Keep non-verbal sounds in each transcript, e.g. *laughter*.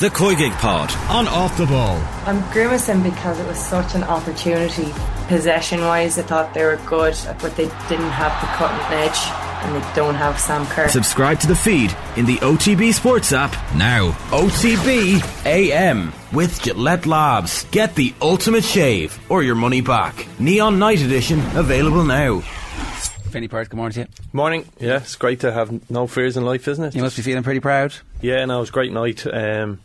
the Koigig Pod on Off the Ball. I'm grimacing because it was such an opportunity. Possession wise, I thought they were good, but they didn't have the cutting edge and they don't have Sam Kerr. Subscribe to the feed in the OTB Sports app now. OTB AM with Gillette Labs. Get the ultimate shave or your money back. Neon Night Edition available now. Vinny Perth, good morning to you. Morning. Yeah, it's great to have no fears in life, isn't it? You must be feeling pretty proud. Yeah, no, it was a great night. Um,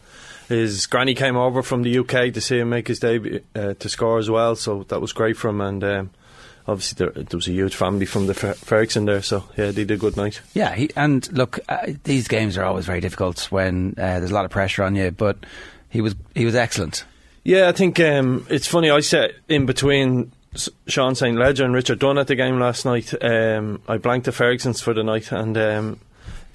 his granny came over from the UK to see him make his debut uh, to score as well, so that was great for him. And um, obviously, there, there, was a huge family from the Fer- Ferguson there, so yeah, they did a good night. Yeah, he, and look, uh, these games are always very difficult when uh, there's a lot of pressure on you, but he was he was excellent. Yeah, I think um, it's funny. I sat in between Sean St. Ledger and Richard Dunne at the game last night. Um, I blanked the Fergusons for the night, and um,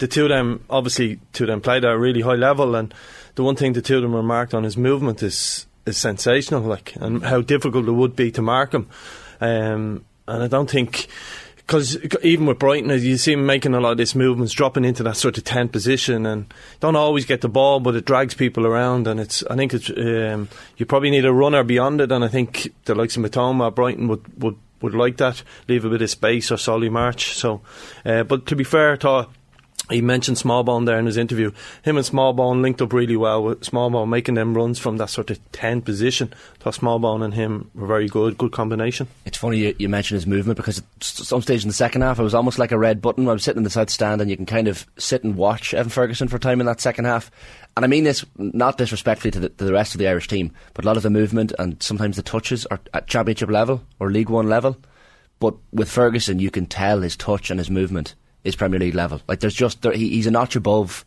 the two of them, obviously, two of them played at a really high level. And the one thing the two of them remarked on his movement is is sensational, like, and how difficult it would be to mark him. Um, and I don't think because even with Brighton, you see him making a lot of these movements, dropping into that sort of 10 position, and don't always get the ball, but it drags people around. And it's, I think it's, um, you probably need a runner beyond it. And I think the likes of Mitoma, Brighton would, would, would like that, leave a bit of space or Solly March. So, uh, but to be fair, I thought he mentioned Smallbone there in his interview. Him and Smallbone linked up really well with Smallbone making them runs from that sort of 10 position. Thought Smallbone and him were very good, good combination. It's funny you, you mentioned his movement because at some stage in the second half it was almost like a red button. I was sitting in the south stand and you can kind of sit and watch Evan Ferguson for time in that second half. And I mean this not disrespectfully to the, to the rest of the Irish team, but a lot of the movement and sometimes the touches are at championship level or League One level. But with Ferguson, you can tell his touch and his movement is Premier League level. Like there's just there, he, he's a notch above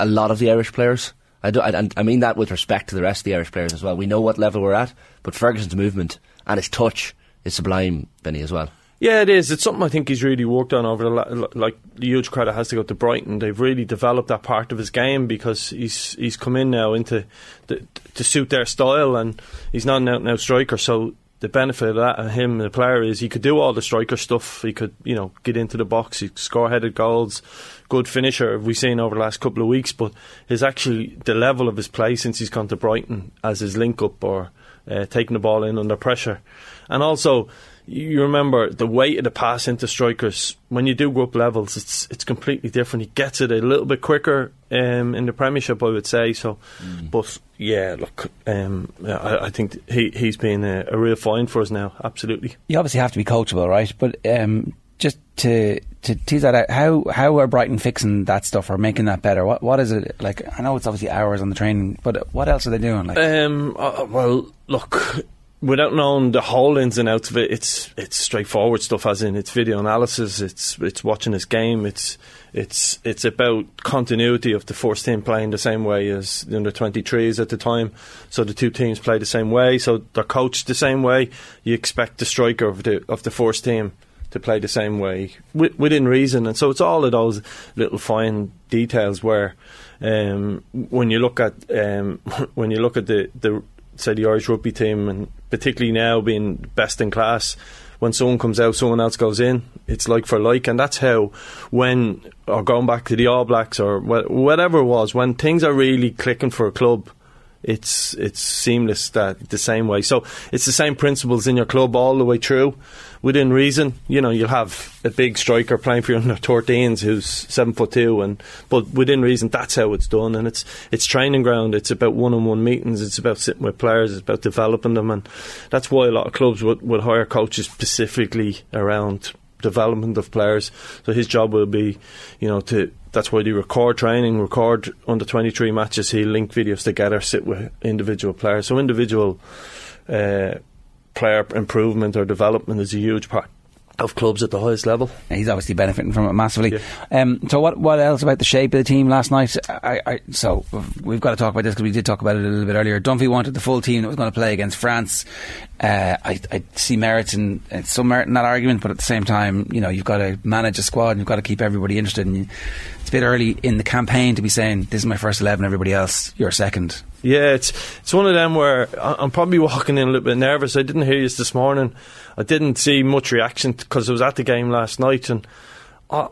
a lot of the Irish players. I do, and I mean that with respect to the rest of the Irish players as well. We know what level we're at, but Ferguson's movement and his touch is sublime, Vinny, as well. Yeah, it is. It's something I think he's really worked on over the like. The huge credit has to go to Brighton. They've really developed that part of his game because he's he's come in now into the, to suit their style, and he's not an out and out striker. So the benefit of that of him, the player, is he could do all the striker stuff. He could, you know, get into the box, he score headed goals, good finisher. We've seen over the last couple of weeks, but his actually the level of his play since he's gone to Brighton as his link up or uh, taking the ball in under pressure, and also you remember the weight of the pass into strikers when you do go up levels. It's it's completely different. He gets it a little bit quicker um, in the Premiership, I would say. So, mm. but yeah, look, um, I, I, think he he's been a, a, real find for us now. Absolutely. You obviously have to be coachable, right? But um, just to to tease that out, how how are Brighton fixing that stuff or making that better? What what is it like? I know it's obviously hours on the training, but what else are they doing? Like, um, uh, well, look without knowing the whole ins and outs of it, it's it's straightforward stuff. As in, it's video analysis. It's it's watching this game. It's it's it's about continuity of the first team playing the same way as the under twenty threes at the time. So the two teams play the same way. So they're coached the same way. You expect the striker of the of the first team to play the same way within reason. And so it's all of those little fine details where. Um, when you look at um, *laughs* when you look at the, the say the Irish rugby team, and particularly now being best in class, when someone comes out, someone else goes in. It's like for like, and that's how when or going back to the All Blacks or whatever it was, when things are really clicking for a club, it's it's seamless that the same way. So it's the same principles in your club all the way through. Within reason, you know, you'll have a big striker playing for your *laughs* under 13s who's seven foot two, and but within reason, that's how it's done. And it's it's training ground. It's about one on one meetings. It's about sitting with players. It's about developing them, and that's why a lot of clubs would, would hire coaches specifically around development of players. So his job will be, you know, to that's why they record training, record under 23 matches. He link videos together, sit with individual players. So individual uh, player improvement or development is a huge part of clubs at the highest level. He's obviously benefiting from it massively. Yeah. Um, so, what what else about the shape of the team last night? I, I, so, we've got to talk about this because we did talk about it a little bit earlier. Dunphy wanted the full team that was going to play against France. Uh, I, I, see merits in uh, some merit in that argument, but at the same time, you know, you've got to manage a squad and you've got to keep everybody interested. And you, it's a bit early in the campaign to be saying this is my first eleven, everybody else you're second. Yeah, it's it's one of them where I'm probably walking in a little bit nervous. I didn't hear you this morning. I didn't see much reaction because I was at the game last night, and I,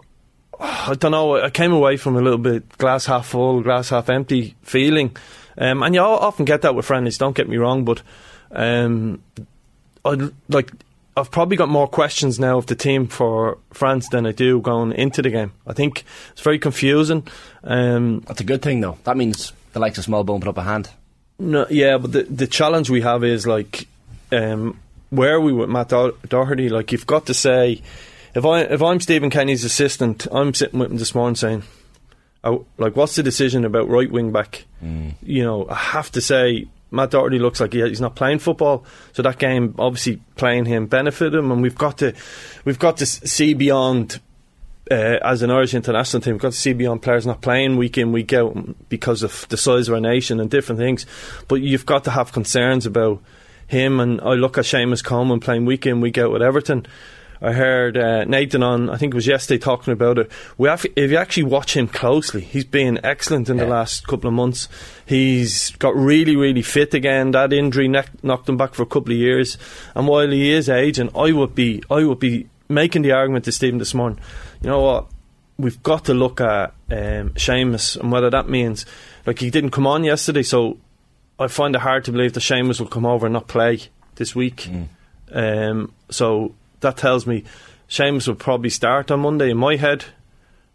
I don't know. I came away from a little bit glass half full, glass half empty feeling, um, and you often get that with friendlies. Don't get me wrong, but um, I like. I've probably got more questions now of the team for France than I do going into the game. I think it's very confusing. Um, That's a good thing, though. That means the likes of Smallbone put up a hand. No, yeah, but the the challenge we have is like, um, where are we with Matt Doherty? Like, you've got to say, if I if I'm Stephen Kenny's assistant, I'm sitting with him this morning saying, oh, like, what's the decision about right wing back? Mm. You know, I have to say. Matt Doherty looks like he's not playing football, so that game obviously playing him benefited him, and we've got to we've got to see beyond uh, as an Irish international team, we've got to see beyond players not playing week in, week out because of the size of our nation and different things. But you've got to have concerns about him. And I look at Seamus Coleman playing week in, week out with Everton. I heard uh, Nathan on, I think it was yesterday, talking about it. We have, if you actually watch him closely, he's been excellent in yeah. the last couple of months. He's got really, really fit again. That injury ne- knocked him back for a couple of years. And while he is aging, I would be, I would be making the argument to Stephen this morning you know what? We've got to look at um, Seamus and whether that means like he didn't come on yesterday, so I find it hard to believe that Seamus will come over and not play this week. Mm. Um, so that tells me Seamus will probably start on Monday in my head.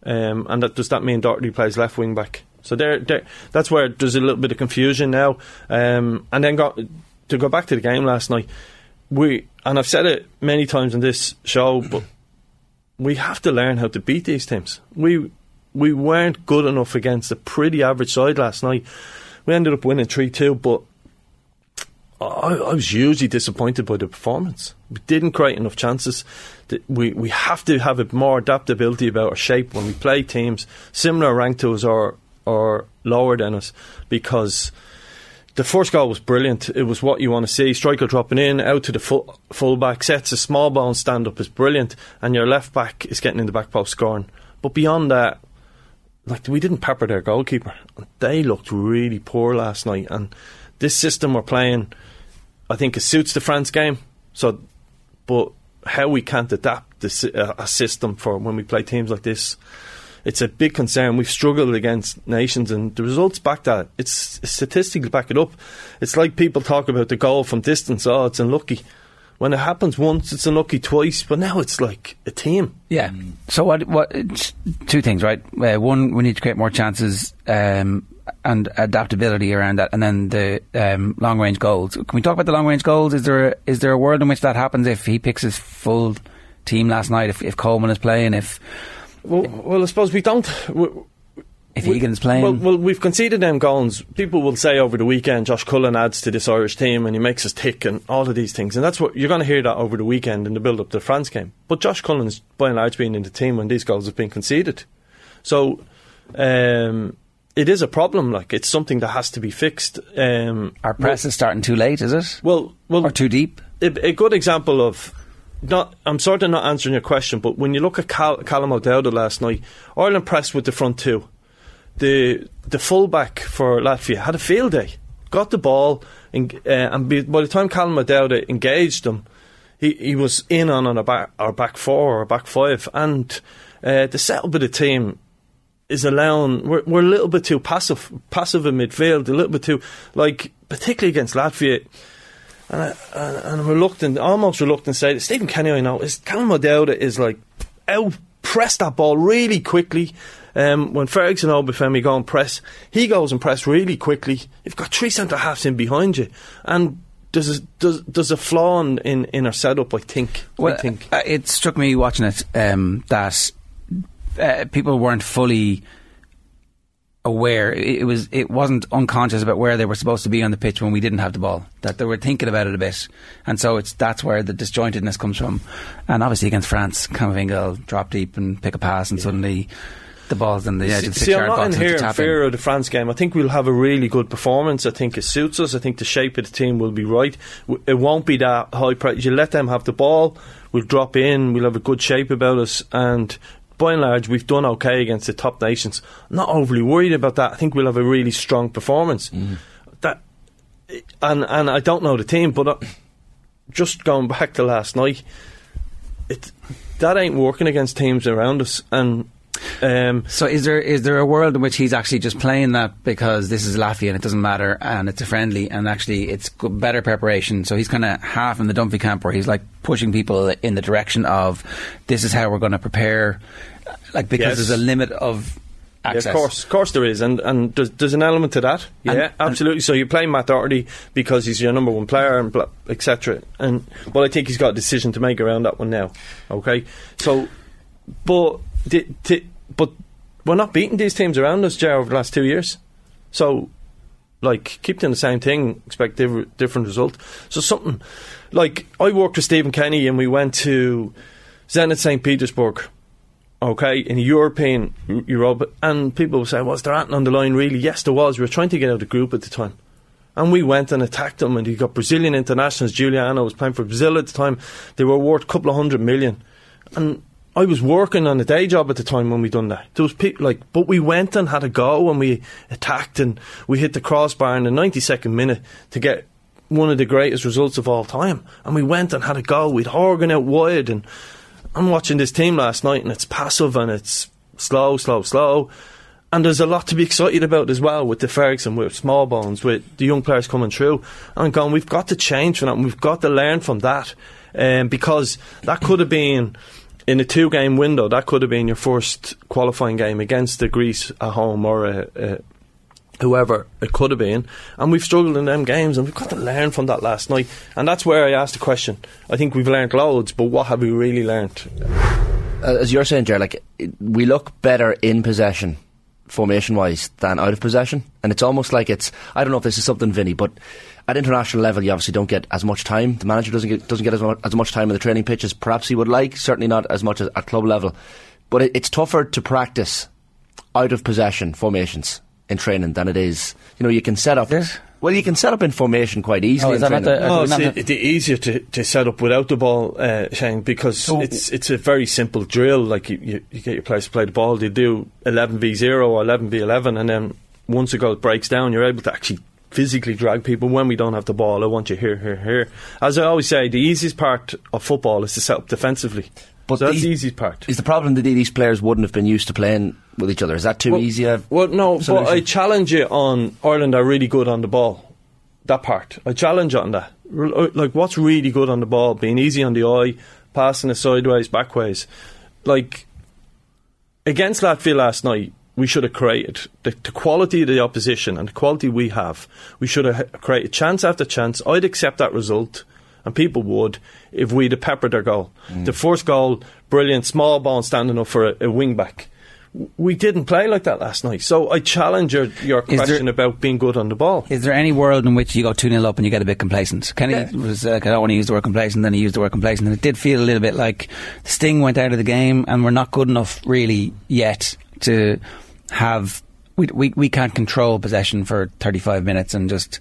Um, and that, does that mean Doherty plays left wing back? So there, there, that's where there's a little bit of confusion now. Um, and then got, to go back to the game last night, we and I've said it many times on this show, but we have to learn how to beat these teams. We we weren't good enough against a pretty average side last night. We ended up winning three two, but I, I, was hugely disappointed by the performance. We didn't create enough chances. We we have to have a more adaptability about our shape when we play teams similar rank to us or or lower than us because the first goal was brilliant. It was what you want to see. Striker dropping in, out to the full, full back, sets a Smallbone and stand up is brilliant. And your left back is getting in the back post scoring. But beyond that, like we didn't pepper their goalkeeper. They looked really poor last night. And this system we're playing, I think it suits the France game. So, but how we can't adapt this, uh, a system for when we play teams like this it's a big concern. We've struggled against nations, and the results back that. It's statistically back it up. It's like people talk about the goal from distance. Oh, it's unlucky. When it happens once, it's unlucky twice. But now it's like a team. Yeah. So what? What? Two things, right? Uh, one, we need to create more chances. Um, and adaptability around that, and then the um, long range goals. Can we talk about the long range goals? Is there a, is there a world in which that happens if he picks his full team last night? If, if Coleman is playing, if well, well, I suppose we don't. We, if Egan's playing. Well, well, we've conceded them goals. People will say over the weekend, Josh Cullen adds to this Irish team and he makes us tick and all of these things. And that's what you're going to hear that over the weekend in the build up to the France game. But Josh Cullen's by and large been in the team when these goals have been conceded. So um, it is a problem. Like it's something that has to be fixed. Um, Our press well, is starting too late, is it? Well, well, or too deep. A, a good example of not, I'm sort of not answering your question, but when you look at Cal, Callum O'Dowda last night, Ireland pressed with the front two. The the fullback for Latvia had a field day, got the ball, and, uh, and by the time Callum O'Dowda engaged them, he, he was in on, on a back, our back four or back five. And uh, the setup of the team is allowing, we're, we're a little bit too passive, passive in midfield, a little bit too, like, particularly against Latvia and, I, and, I'm reluctant, almost reluctant to say that Stephen Kenny, I know, is Callum O'Dowda is like out press that ball really quickly. Um, when Ferguson Obafemi go and press, he goes and press really quickly. You've got three centre halves in behind you, and there's a, there's, there's a flaw in, in, in our setup. I think. Well, I think uh, it struck me watching it um, that uh, people weren't fully aware. It was it wasn't unconscious about where they were supposed to be on the pitch when we didn't have the ball. That they were thinking about it a bit, and so it's that's where the disjointedness comes from. And obviously against France, Camavinga will drop deep and pick a pass, and yeah. suddenly the ball's in the edge of the See, I'm not box in here in fear of the France game. I think we'll have a really good performance. I think it suits us. I think the shape of the team will be right. It won't be that high pressure. You let them have the ball. We'll drop in. We'll have a good shape about us, and by and large, we've done okay against the top nations. not overly worried about that. I think we'll have a really strong performance. Mm. That, and and I don't know the team, but uh, just going back to last night, it that ain't working against teams around us. And Um, So is there is there a world in which he's actually just playing that because this is Latvia and it doesn't matter and it's a friendly and actually it's good, better preparation? So he's kind of half in the Dunphy camp where he's like pushing people in the direction of this is how we're going to prepare, like because Yes. there's a limit of. Yeah, of course, of course there is, and and there's, there's an element to that. Yeah, And- and- absolutely. so you play Matt Doherty because he's your number one player, and etc. And well, I think he's got a decision to make around that one now. Okay, so but di- ti- but we're not beating these teams around us, Ger, over the last two years. So like keep doing the same thing, expect diff- different result. So something like I worked with Stephen Kenny and we went to Zenit St Petersburg. Okay, in European Europe, and people will say, "Was there anything on the line?" Really, yes, there was. We were trying to get out of the group at the time, and we went and attacked them. And you got Brazilian internationals. Giuliano was playing for Brazil at the time. They were worth a couple of hundred million, and I was working on a day job at the time when we done that. There was people like, but we went and had a go and we attacked and we hit the crossbar in the 92nd minute to get one of the greatest results of all time. And we went and had a go. We'd Horgan out wide and I'm watching this team last night and it's passive and it's slow, slow, slow. And there's a lot to be excited about as well with the Ferguson, with Smallbones, with the young players coming through. And going, we've got to change from that and we've got to learn from that. Um, because that could have been in a two game window, that could have been your first qualifying game against the Greece at home or a, a whoever it could have been. And we've struggled in them games, and we've got to learn from that last night. And that's where I asked the question. I think we've learned loads, but what have we really learned? Uh, as you're saying, Jer, like we look better in possession, formation wise, than out of possession, and it's almost like it's. I don't know if this is something, Vinny, but at international level, you obviously don't get as much time. The manager doesn't get doesn't get as much, as much time in the training pitch as perhaps he would like. Certainly not as much as at club level, but it, it's tougher to practice out of possession formations in training than it is. You know, you can set up. Is it? Well, you can set up in formation quite easily. Oh, is that the- Oh, Uh, it's, not e- the- easier to, to set up without the ball, uh, Shane, because it's it's a very simple drill. Like you, you, you get your players to play the ball, they do 11 v 0 or 11 v 11, and then once a goal breaks down, you're able to actually physically drag people when we don't have the ball. I want you here, here, here. As I always say, the easiest part of football is to set up defensively. But so that's these- the easiest part. Is the problem that these players wouldn't have been used to playing with each other? Is that too Well- easy? a Well, no, but? I challenge you on Ireland are really good on the ball. That part. I challenge on that. Uh, Like, what's really good on the ball? Being easy on the eye, passing it sideways, backways. Like, against Latvia last night, we should have created the, the quality of the opposition and the quality we have. We should have h- created chance after chance. I'd accept that result, and people would, if we'd have peppered their goal. The first goal, brilliant, Smallbone standing up for a, a wing back. We didn't play like that last night. So I challenge your, your Is there- question about being good on the ball. Is there any world in which you go 2 0 up and you get a bit complacent? Kenny was, uh, I don't want to use the word complacent, then he used the word complacent, and it did feel a little bit like the sting went out of the game and we're not good enough really yet to have. We, we, we can't control possession for 35 minutes and just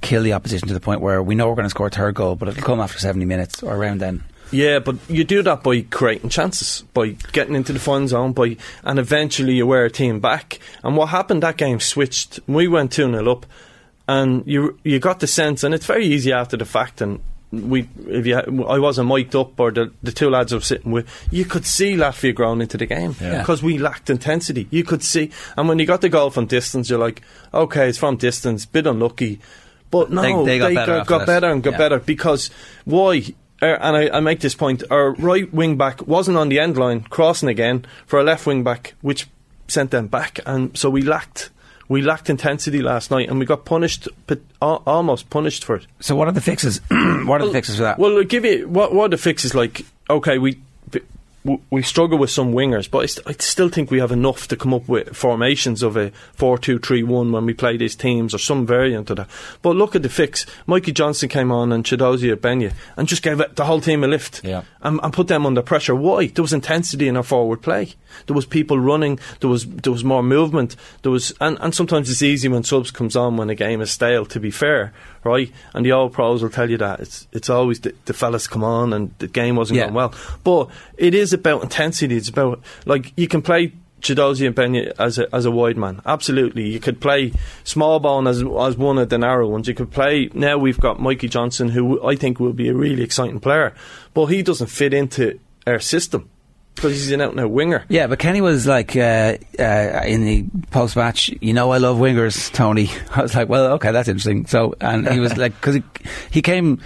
kill the opposition to the point where we know we're going to score a third goal, but it'll come after 70 minutes or around then. Yeah, but you do that by creating chances, by getting into the fun zone, by and eventually you wear a team back. And what happened that game switched. We went two 0 up, and you you got the sense, and it's very easy after the fact. And we, if you, I wasn't mic'd up, or the the two lads I was sitting with, you could see Latvia growing into the game Yeah. because we lacked intensity. You could see, and when you got the goal from distance, you're like, okay, it's from distance, bit unlucky. But no, They- they got better after got better and got Yeah. better because why? Uh, and I, I make this point: our right wing back wasn't on the end line, crossing again for a left wing back, which sent them back, and so we lacked we lacked intensity last night, and we got punished, almost punished for it. So, what are the fixes? *clears throat* what are the fixes for that? Well, I'll give you what what are the fixes like. Okay, we. We struggle with some wingers, but I, st- I still think we have enough to come up with formations of a 4 2 3 1 when we play these teams or some variant of that. But look at the fix. Mikey Johnston came on and Chiedozie Ogbene and just gave the whole team a lift Yeah. and, and put them under pressure. Why? There was intensity in our forward play. There was people running. There was there was more movement. There was and, and sometimes it's easy when subs comes on when a game is stale. To be fair, right? And the old pros will tell you that it's it's always the, the fellas come on and the game wasn't Yeah. going well. But it is about intensity. It's about like you can play. Chiedozie Ogbene as a as a wide man, absolutely. You could play Smallbone as as one of the narrow ones. You could play now. We've got Mikey Johnston, who I think will be a really exciting player, but he doesn't fit into our system. Because he's an out and out winger. Yeah, but Kenny was like uh, uh, in the post match. You know, I love wingers, Tony. *laughs* I was like, well, okay, that's interesting. So, and he was like, because he, he came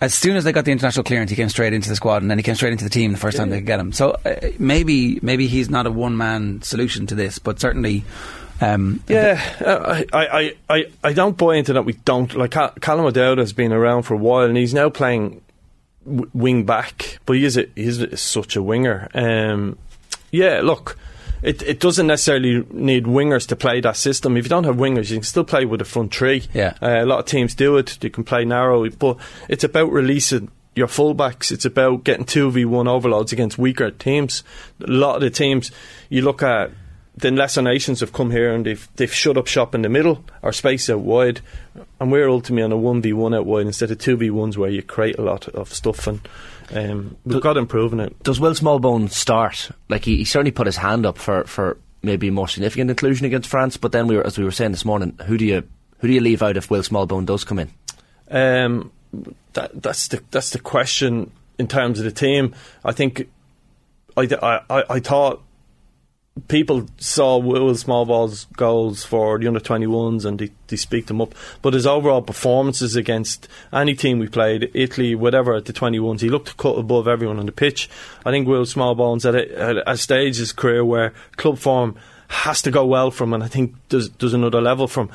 as soon as they got the international clearance, he came straight into the squad, and then he came straight into the team the first time they could get him. So uh, maybe maybe he's not a one man solution to this, but certainly. Um, yeah, uh, I, I, I, I don't buy into that. We don't like Cal- Callum O'Dowd has been around for a while, and he's now playing w- wing back, but he is a, he's a, such a winger. Um, yeah, look, it, it doesn't necessarily need wingers to play that system. If you don't have wingers, you can still play with a front three. Yeah. Uh, a lot of teams do it. You can play narrow, but it's about releasing your fullbacks. It's about getting two v one overloads against weaker teams. A lot of the teams you look at. The lesser nations have come here and they've they've shut up shop in the middle or space out wide, and we're ultimately on a one v one out wide instead of two v ones where you create a lot of stuff and um, we've got improving it. Does Will Smallbone start? Like he, he certainly put his hand up for, for maybe more significant inclusion against France, but then we were, as we were saying this morning, who do you who do you leave out if Will Smallbone does come in? Um, that, that's the that's the question in terms of the team. I think I, I, I thought people saw Will Smallbone's goals for the under 21s and they, they speak them up. But his overall performances against any team we played, Italy, whatever, at the 21s, he looked cut above everyone on the pitch. I think Will Smallbone's at a, at a stage in his career where club form has to go well from, and I think there's, there's another level from.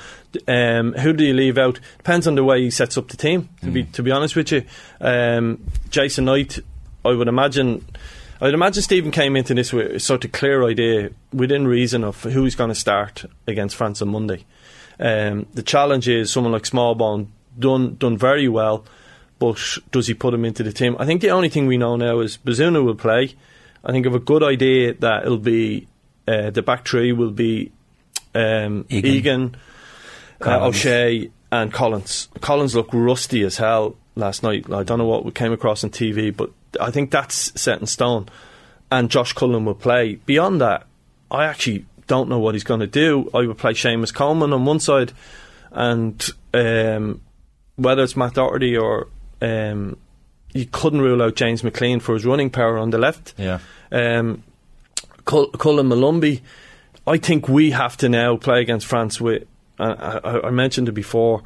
Um, who do you leave out? Depends on the way he sets up the team. To mm. be to be honest with you, um, Jason Knight, I would imagine I'd imagine Stephen came into this with a sort of clear idea within reason of who he's going to start against France on Monday. Um, the challenge is someone like Smallbone done done very well, but does he put him into the team? I think the only thing we know now is Bazunu will play. I think of a good idea that it'll be uh, the back three will be um, Egan, Egan uh, O'Shea, and Collins. Collins looked rusty as hell last night. I don't know what we came across on TV, but I think that's set in stone. And Josh Cullen will play. Beyond that, I actually don't know what he's going to do. I would play Seamus Coleman on one side, and um, whether it's Matt Doherty or um, you couldn't rule out James McLean for his running power on the left. Yeah. Um, Cullen Molumby, I think we have to now play against France with. Uh, I, I mentioned it before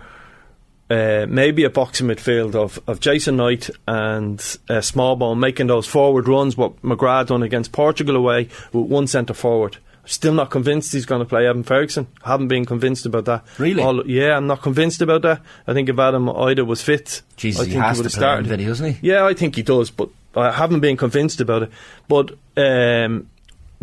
uh, maybe a boxing midfield of, of Jason Knight and uh, Smallbone making those forward runs, what McGrath done against Portugal away with one centre forward. Still not convinced he's going to play Evan Ferguson. Haven't been convinced about that. Really? All, yeah, I'm not convinced about that. I think if Adam Idah was fit, Jesus, I think he, has he would have started. Doesn't he? Yeah, I think he does, but I haven't been convinced about it. But um,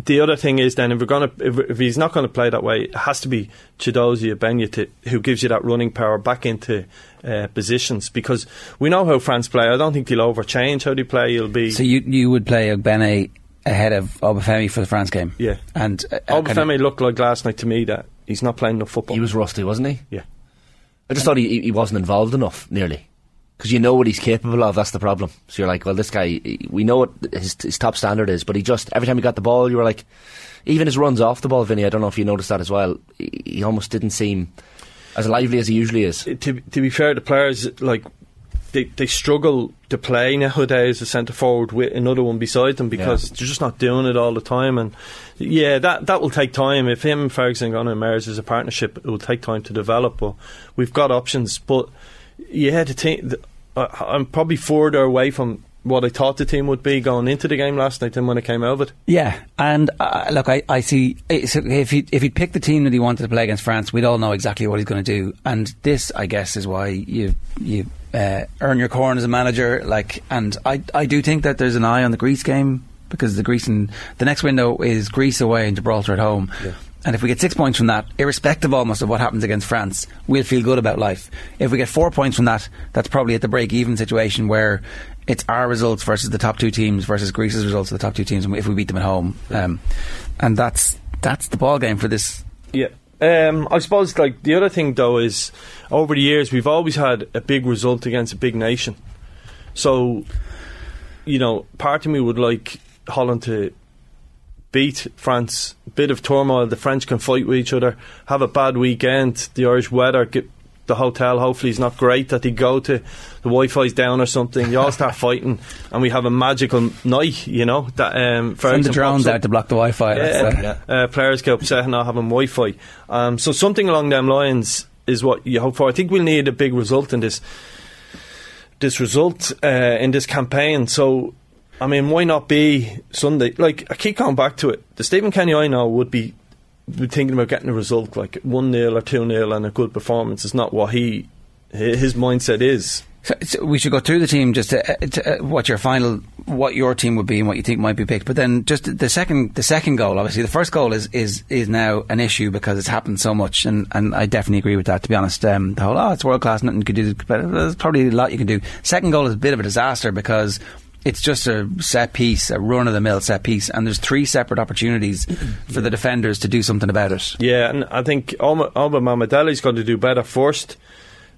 the other thing is then if we're gonna if, if he's not going to play that way, it has to be Chiedozie Ogbene who gives you that running power back into uh, positions because we know how France play. I don't think he'll overchange how they play. He'll be so you you would play Ogbene ahead of Obafemi for the France game. Yeah, and uh, Obafemi looked like last night to me that he's not playing enough football. He was rusty, wasn't he? Yeah, I just thought he he wasn't involved enough nearly because you know what he's capable of. That's the problem. So you're like, well, this guy, we know what his, his top standard is, but he just every time he got the ball, you were like, even his runs off the ball, Vinny. I don't know if you noticed that as well. He, he almost didn't seem as lively as he usually is. Uh, to, to be fair, the players like they, they struggle to play nowadays as a centre forward with another one beside them because yeah. they're just not doing it all the time. And yeah, that that will take time. If him and Ferguson going to emerge as a partnership, it will take time to develop. But we've got options. But yeah, the team. The, I'm probably further away from what I thought the team would be going into the game last night than when it came out of it. Yeah, and uh, look, I, I see So if he if he picked the team that he wanted to play against France, we'd all know exactly what he's going to do. And this, I guess, is why you you uh, earn your corn as a manager. Like, and I I do think that there's an eye on the Greece game because the Greece and the next window is Greece away and Gibraltar at home. Yeah. And if we get six points from that, irrespective almost of what happens against France, we'll feel good about life. If we get four points from that, that's probably at the break even situation where it's our results versus the top two teams versus Greece's results of the top two teams if we beat them at home. Um, and that's that's the ball game for this. Yeah. Um, I suppose like the other thing though is over the years we've always had a big result against a big nation. So, you know, part of me would like Holland to beat France. Bit of turmoil. The French can fight with each other. Have a bad weekend. The Irish weather get the hotel hopefully is not great that they go to the Wi-Fi's down or something. You all start *laughs* fighting, and we have a magical night. You know that um, Send the drones out to block the Wi-Fi. Yeah, uh, players get upset not having Wi-Fi. Um, so something along them lines is what you hope for. I think we'll need a big result in this this result uh, in this campaign. So I mean, why not be Sunday? Like, I keep coming back to it. The Stephen Kenny I know would be, be thinking about getting a result like 1 0 or 2 0 and a good performance. Is not what he his mindset is. So, so we should go through the team just to, uh, to, uh, what your final, what your team would be and what you think might be picked. But then just the second, the second goal. Obviously, the first goal is is is now an issue because it's happened so much, and, and I definitely agree with that. To be honest, um, the whole oh it's world class, nothing you could do, but there's probably a lot you can do. Second goal is a bit of a disaster because it's just a set piece, a run of the mill set piece, and there's three separate opportunities *clears throat* for the defenders to do something about it. Yeah, and I think Alba, Alba Mammadeli's got to do better first.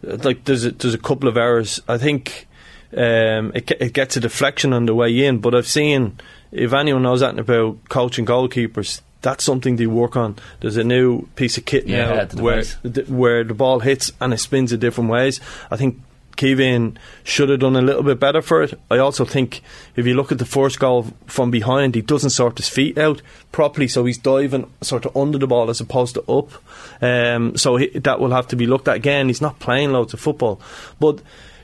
Like there's a, there's a couple of errors. I think um, it, it gets a deflection on the way in, but I've seen if anyone knows anything about coaching goalkeepers, that's something they work on. There's a new piece of kit Yeah, now where the, where the ball hits and it spins in different ways. I think Kevin should have done a little bit better for it. I also think if you look at the first goal from behind, he doesn't sort his feet out properly, so he's diving sort of under the ball as opposed to up. Um, so he, that will have to be looked at again. He's not playing loads of football, but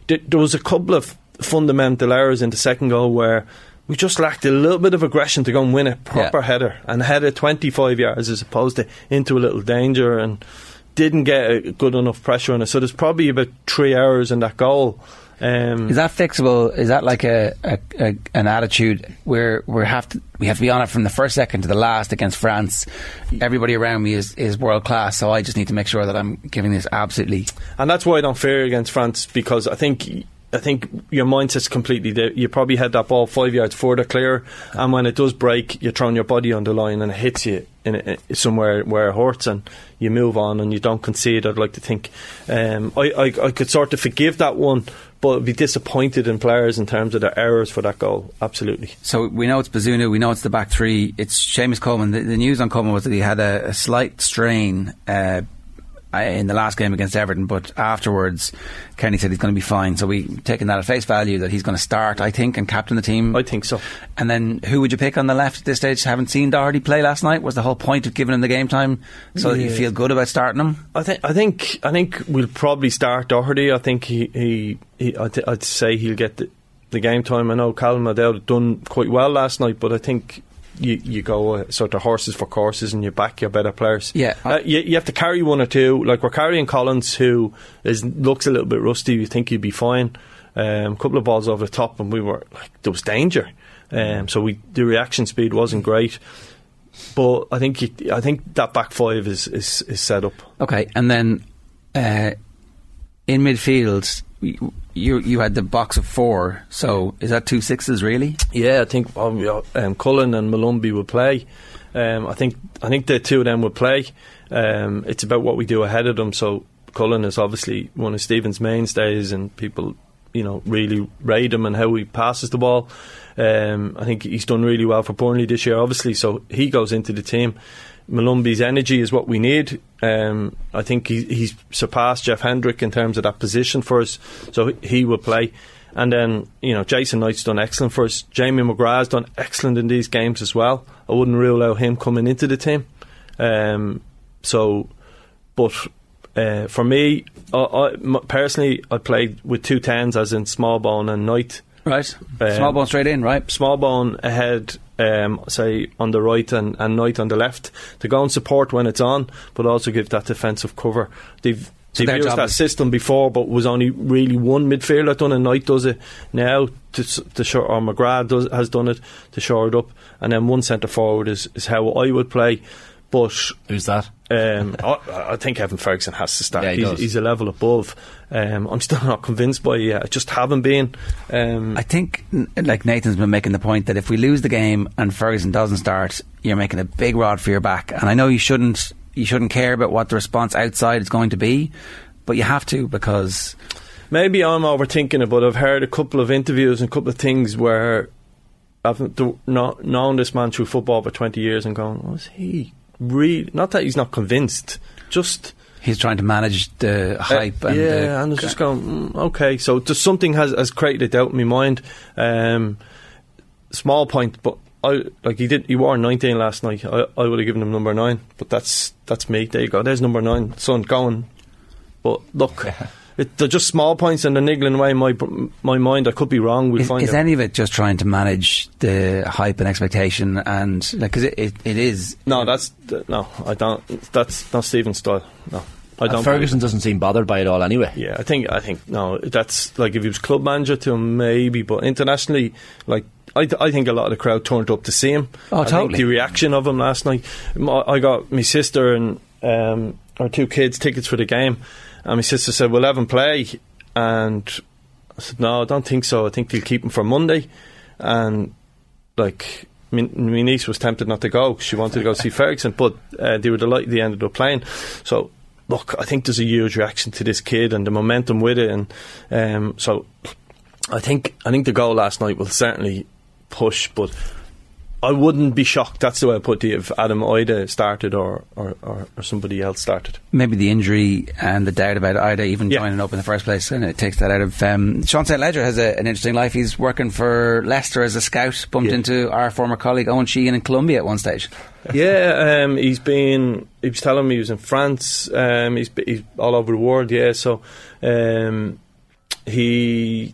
th- there was a couple of fundamental errors in the second goal where we just lacked a little bit of aggression to go and win a proper Yeah. header and head it 25 yards as opposed to into a little danger and didn't get a good enough pressure on it. So there's probably about three hours in that goal. Um, Is that fixable? Is that like a, a, a an attitude where we have to we have to be on it from the first second to the last against France? Everybody around me is, is world class, so I just need to make sure that I'm giving this absolutely. and that's why I don't fear against France because I think I think your mindset's completely there. You probably had that ball five yards further clear, and when it does break, you're throwing your body on the line and it hits you in, somewhere where it hurts, and you move on and you don't concede. I'd like to think um, I, I I could sort of forgive that one, but be disappointed in players in terms of their errors for that goal. Absolutely. So we know it's Bazunu, we know it's the back three. It's Seamus Coleman. The, the news on Coleman was that he had a, a slight strain. Uh, in the last game against Everton, but afterwards, Kenny said he's going to be fine. So we taking that at face value that he's going to start, I think, and captain the team. I think so. And then who would you pick on the left at this stage? Haven't seen Doherty play last night. Was the whole point of giving him the game time so that you feel good about starting him? I think I think I think we'll probably start Doherty. I think he, he, he I'd, I'd say he'll get the, the game time. I know Callum O'Dowd done quite well last night, but I think you you go uh, sort of horses for courses and you back your better players. Yeah. uh, you, you have to carry one or two. Like we're carrying Collins, who is looks a little bit rusty. You think he'd be fine. Um, couple of balls over the top, and we were like there was danger. Um, so we the reaction speed wasn't great. But I think you, I think that back five is, is, is set up. Okay, and then uh, in midfield, you you had the box of four. So is that two sixes really? Yeah, I think um, um, Cullen and Molumby will play. Um, I think I think the two of them will play. Um, it's about what we do ahead of them. So Cullen is obviously one of Stephen's mainstays, and people, you know, really rate him and how he passes the ball. Um, I think he's done really well for Burnley this year, obviously. So he goes into the team. Molumby's energy is what we need. Um, I think he, he's surpassed Jeff Hendrick in terms of that position for us, so he- will play. And then, you know, Jason Knight's done excellent for us. Jamie McGrath's done excellent in these games as well. I wouldn't rule out him coming into the team. Um, so, but uh, for me, I, I, personally, I played with two tens, as in Smallbone and Knight. Right, Um, Smallbone straight in. Right, Smallbone ahead, um, say on the right and, and Knight on the left to go and support when it's on, but also give that defensive cover. They've So they've used job that is- system before, but was only really one midfielder done, and Knight does it now to s- to shore, or McGrath does, has done it to shore it up, and then one centre forward is, is how I would play. But Who's that? Um, I, I think Evan Ferguson has to start. Yeah, he he's, he's a level above. Um, I'm still not convinced by it. yet. I just haven't been. Um, I think like Nathan's been making the point that if we lose the game and Ferguson doesn't start, you're making a big rod for your back. And I know you shouldn't you shouldn't care about what the response outside is going to be, but you have to because Maybe I'm overthinking it, but I've heard a couple of interviews and a couple of things where I've not known this man through football for 20 years and going, was he really? Not that he's not convinced, just He's trying to manage the hype. Uh, and yeah, the, and it's just going mm, okay. So just something has has created a doubt in my mind. Um, small point, but I like he did. He wore nineteen last night. I, I would have given him number nine, but that's that's me. There you go. There's number nine. Son, going. But look. It, they're just small points and they're niggling away my my mind. I could be wrong. We'll is, find is out. any of it just trying to manage the hype and expectation and like because it, it, it is No, that's no. I don't. That's not Stephen's style. No, I And don't. Ferguson doesn't seem bothered by it all anyway. Yeah, I think I think no. That's like if he was club manager to him, maybe, but internationally, like. I, th- I think a lot of the crowd turned up to see him. Oh, I totally. Think the reaction of him last night. My, I got my sister and um, our two kids tickets for the game, and my sister said, "We'll have him play," and I said, "No, I don't think so. I think they'll keep him for Monday." And like my, my niece was tempted not to go. She wanted to go see *laughs* Ferguson, but uh, they were delighted they ended up playing. So look, I think there's a huge reaction to this kid and the momentum with it, and um, so I think I think the goal last night will certainly push, but. I wouldn't be shocked. That's the way I put it. If Adam Idah started or, or, or, or somebody else started. maybe the injury and the doubt about Idah even Yeah. joining up in the first place, and it takes that out of. Um, Sean St Ledger has a, an interesting life. He's working for Leicester as a scout. Bumped Yeah. into our former colleague Owen Sheehan in Colombia at one stage. yeah, um, he's been. He was telling me he was in France. Um, he's, he's all over the world. Yeah, so um, he.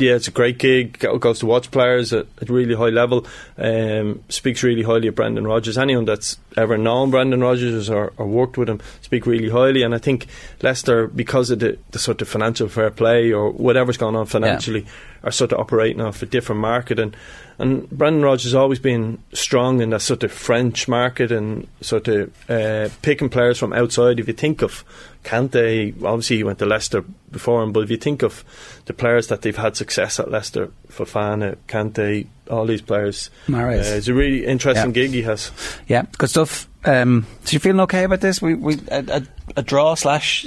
Yeah, it's a great gig. Go- Goes to watch players at, at really high level. Um, speaks really highly of Brendan Rodgers. Anyone that's ever known Brendan Rodgers or, or worked with him speak really highly. And I think Leicester, because of the, the sort of financial fair play or whatever's going on financially, are sort of operating off a different market. And and Brendan Rodgers has always been strong in that sort of French market and sort of uh, picking players from outside. If you think of Kante, obviously he went to Leicester before him, but if you think of the players that they've had success at Leicester, Fofana, Kante, all these players, uh, it's a really interesting Yeah. gig he has. Yeah, good stuff. Um, so you feeling okay about this? We, we a, a, a draw slash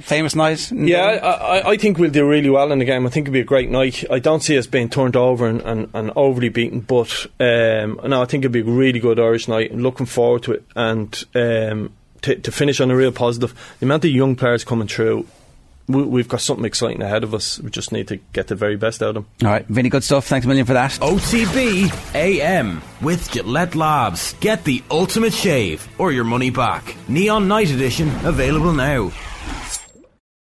famous night. Yeah, I, I, I think we'll do really well in the game. I think it'll be a great night. I don't see us being turned over and, and, and overly beaten, but um, no, I think it'll be a really good Irish night. and looking forward to it. And um, to, to finish on a real positive, the amount of young players coming through, we, we've got something exciting ahead of us. We just need to get the very best out of them. All right, Vinny, good stuff. Thanks a million for that. OTB AM with Gillette Labs. Get the ultimate shave or your money back. Neon Night Edition available now.